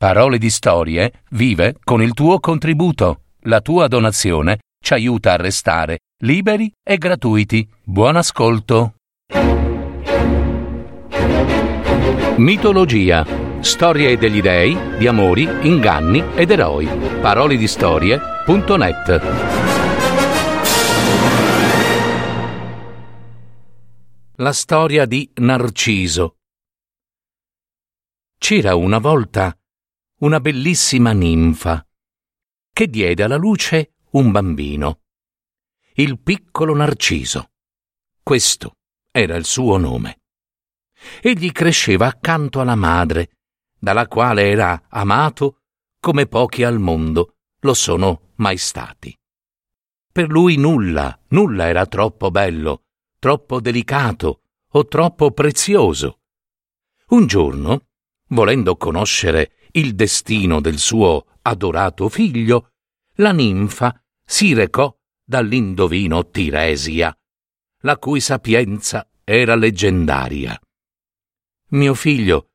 Parole di Storie vive con il tuo contributo. La tua donazione ci aiuta a restare liberi e gratuiti. Buon ascolto. Mitologia. Storie degli dei, di amori, inganni ed eroi. Parole di storie.net. La storia di Narciso. C'era una volta una bellissima ninfa che diede alla luce un bambino, il piccolo Narciso. Questo era il suo nome. Egli cresceva accanto alla madre, dalla quale era amato come pochi al mondo lo sono mai stati. Per lui nulla, nulla era troppo bello, troppo delicato o troppo prezioso. Un giorno, volendo conoscere il destino del suo adorato figlio, la ninfa si recò dall'indovino Tiresia, la cui sapienza era leggendaria. Mio figlio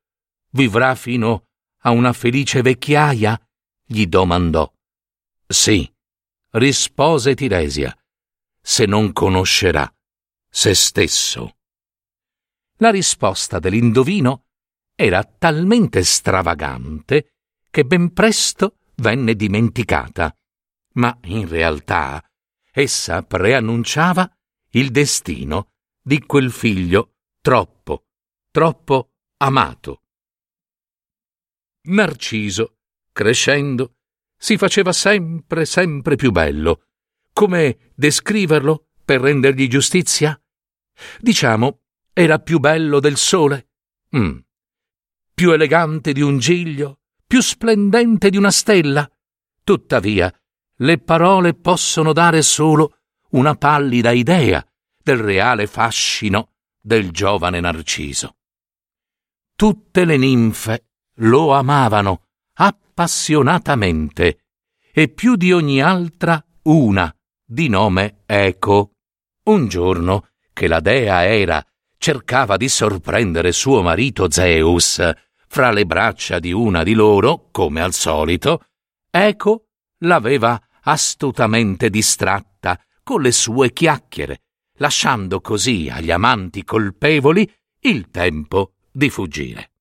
vivrà fino a una felice vecchiaia? gli domandò. Sì, rispose Tiresia, se non conoscerà se stesso. La risposta dell'indovino era talmente stravagante che ben presto venne dimenticata, ma in realtà essa preannunciava il destino di quel figlio troppo, troppo amato. Narciso, crescendo, si faceva sempre, sempre più bello. Come descriverlo per rendergli giustizia? Diciamo, era più bello del sole. Mm, più elegante di un giglio, più splendente di una stella. Tuttavia, le parole possono dare solo una pallida idea del reale fascino del giovane Narciso. Tutte le ninfe lo amavano appassionatamente e più di ogni altra una, di nome Eco. Un giorno che la dea Era cercava di sorprendere suo marito Zeus fra le braccia di una di loro, come al solito, Eco l'aveva astutamente distratta con le sue chiacchiere, lasciando così agli amanti colpevoli il tempo di fuggire.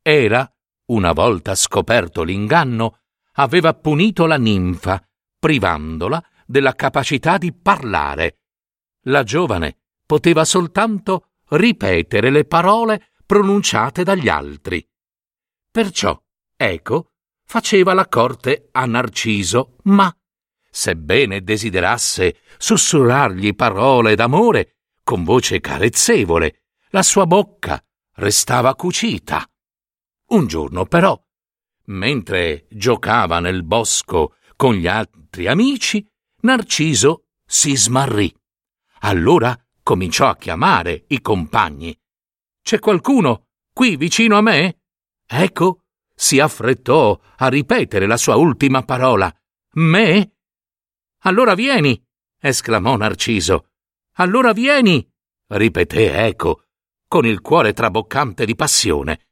Era, una volta scoperto l'inganno, aveva punito la ninfa, privandola della capacità di parlare. La giovane poteva soltanto ripetere le parole pronunciate dagli altri. Perciò Eco faceva la corte a Narciso, ma, sebbene desiderasse sussurrargli parole d'amore con voce carezzevole, la sua bocca restava cucita. Un giorno però, mentre giocava nel bosco con gli altri amici, Narciso si smarrì. Allora cominciò a chiamare i compagni. C'è qualcuno qui vicino a me? Ecco, si affrettò a ripetere la sua ultima parola. Me? Allora vieni, esclamò Narciso. Allora vieni, ripeté Eco, con il cuore traboccante di passione.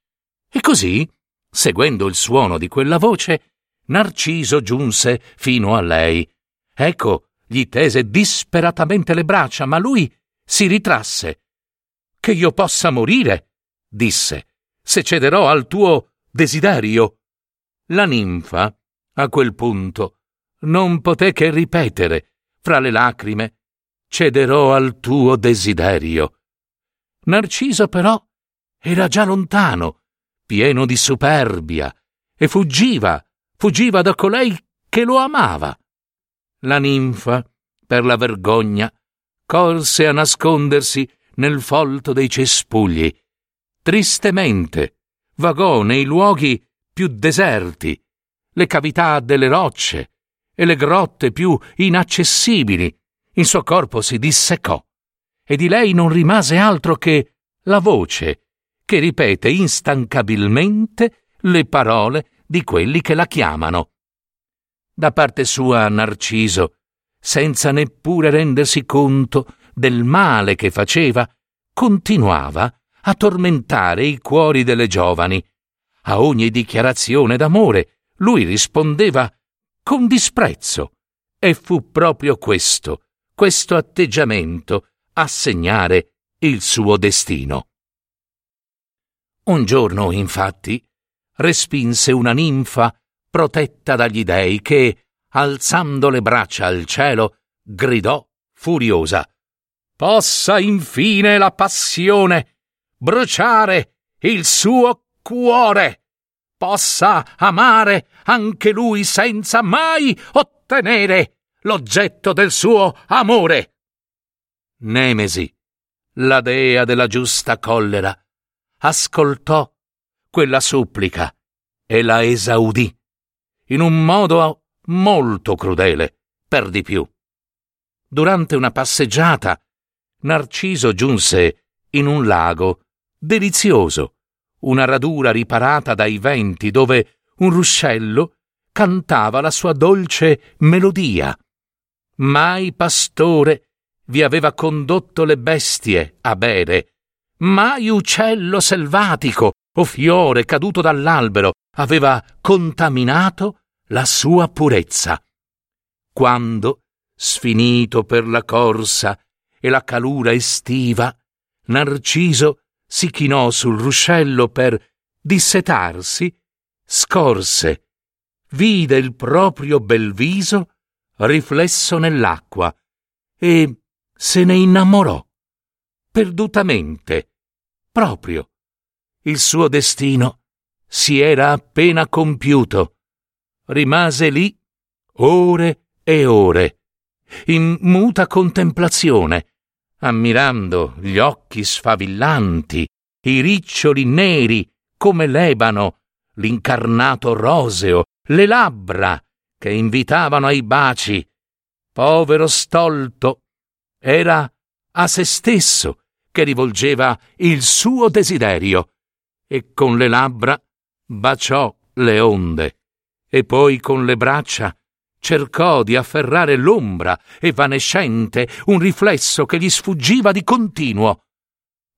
E così, seguendo il suono di quella voce, Narciso giunse fino a lei. Eco gli tese disperatamente le braccia, ma lui si ritrasse. Che io possa morire, disse se cederò al tuo desiderio. La ninfa, a quel punto, non poté che ripetere, fra le lacrime, cederò al tuo desiderio. Narciso però era già lontano, pieno di superbia, e fuggiva, fuggiva da colei che lo amava. La ninfa, per la vergogna, corse a nascondersi nel folto dei cespugli tristemente vagò nei luoghi più deserti, le cavità delle rocce e le grotte più inaccessibili. Il suo corpo si disseccò e di lei non rimase altro che la voce che ripete instancabilmente le parole di quelli che la chiamano. Da parte sua Narciso, senza neppure rendersi conto del male che faceva, continuava a tormentare i cuori delle giovani, A ogni dichiarazione d'amore lui rispondeva con disprezzo. E fu proprio questo, questo atteggiamento, a segnare il suo destino. Un giorno, infatti, respinse una ninfa protetta dagli dei che, alzando le braccia al cielo, gridò furiosa Possa infine la passione bruciare il suo cuore, possa amare anche lui senza mai ottenere l'oggetto del suo amore. Nemesi, la dea della giusta collera, ascoltò quella supplica e la esaudì in un modo molto crudele, per di più. Durante una passeggiata, Narciso giunse in un lago delizioso, una radura riparata dai venti dove un ruscello cantava la sua dolce melodia. Mai pastore vi aveva condotto le bestie a bere, mai uccello selvatico o fiore caduto dall'albero aveva contaminato la sua purezza. Quando, sfinito per la corsa e la calura estiva, Narciso si chinò sul ruscello per dissetarsi, scorse, vide il proprio bel viso riflesso nell'acqua e se ne innamorò perdutamente, proprio. Il suo destino si era appena compiuto. Rimase lì ore e ore, in muta contemplazione, ammirando gli occhi sfavillanti, i riccioli neri come l'ebano, l'incarnato roseo, le labbra che invitavano ai baci. Povero stolto, era a se stesso che rivolgeva il suo desiderio e con le labbra baciò le onde e poi con le braccia cercò di afferrare l'ombra evanescente, un riflesso che gli sfuggiva di continuo.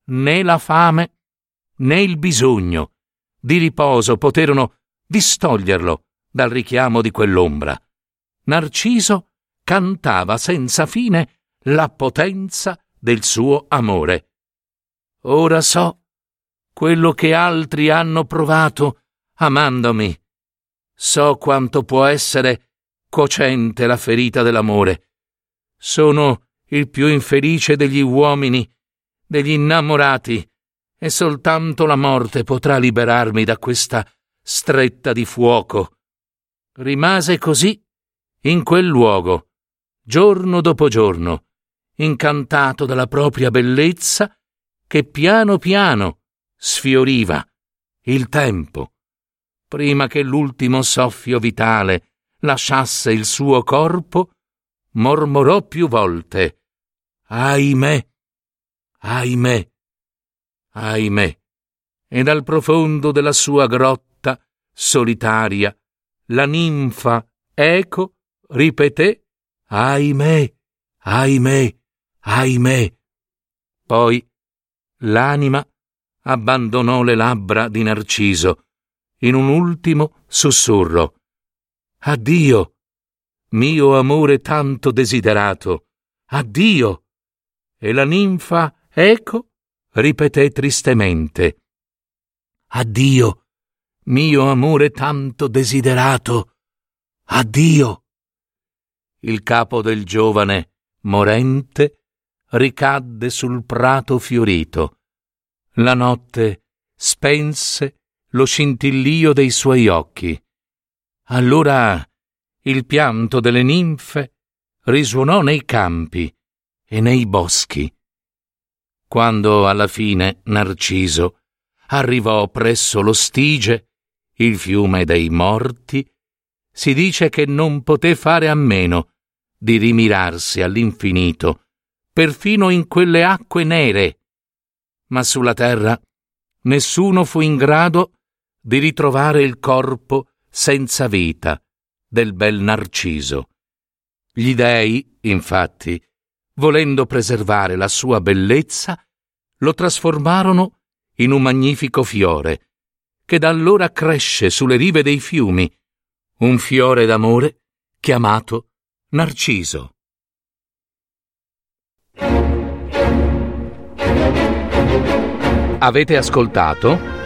Né la fame né il bisogno di riposo poterono distoglierlo dal richiamo di quell'ombra. Narciso cantava senza fine la potenza del suo amore. Ora so quello che altri hanno provato amandomi. So quanto può essere cocente la ferita dell'amore. Sono il più infelice degli uomini, degli innamorati, e soltanto la morte potrà liberarmi da questa stretta di fuoco. Rimase così in quel luogo, giorno dopo giorno, incantato dalla propria bellezza che piano piano sfioriva il tempo, prima che l'ultimo soffio vitale lasciasse il suo corpo, mormorò più volte Ahimè, ahimè, ahimè, e dal profondo della sua grotta solitaria la ninfa Eco ripeté Ahimè, ahimè, ahimè. Poi l'anima abbandonò le labbra di Narciso in un ultimo sussurro. Addio, mio amore tanto desiderato, addio. E la ninfa Eco ripeté tristemente. Addio, mio amore tanto desiderato, addio. Il capo del giovane, morente, ricadde sul prato fiorito. La notte spense lo scintillio dei suoi occhi. Allora il pianto delle ninfe risuonò nei campi e nei boschi. Quando alla fine Narciso arrivò presso lo Stige, il fiume dei morti, si dice che non poté fare a meno di rimirarsi all'infinito, perfino in quelle acque nere. Ma sulla terra nessuno fu in grado di ritrovare il corpo senza vita del bel Narciso. Gli dei, infatti, volendo preservare la sua bellezza, lo trasformarono in un magnifico fiore, che da allora cresce sulle rive dei fiumi, un fiore d'amore chiamato Narciso. Avete ascoltato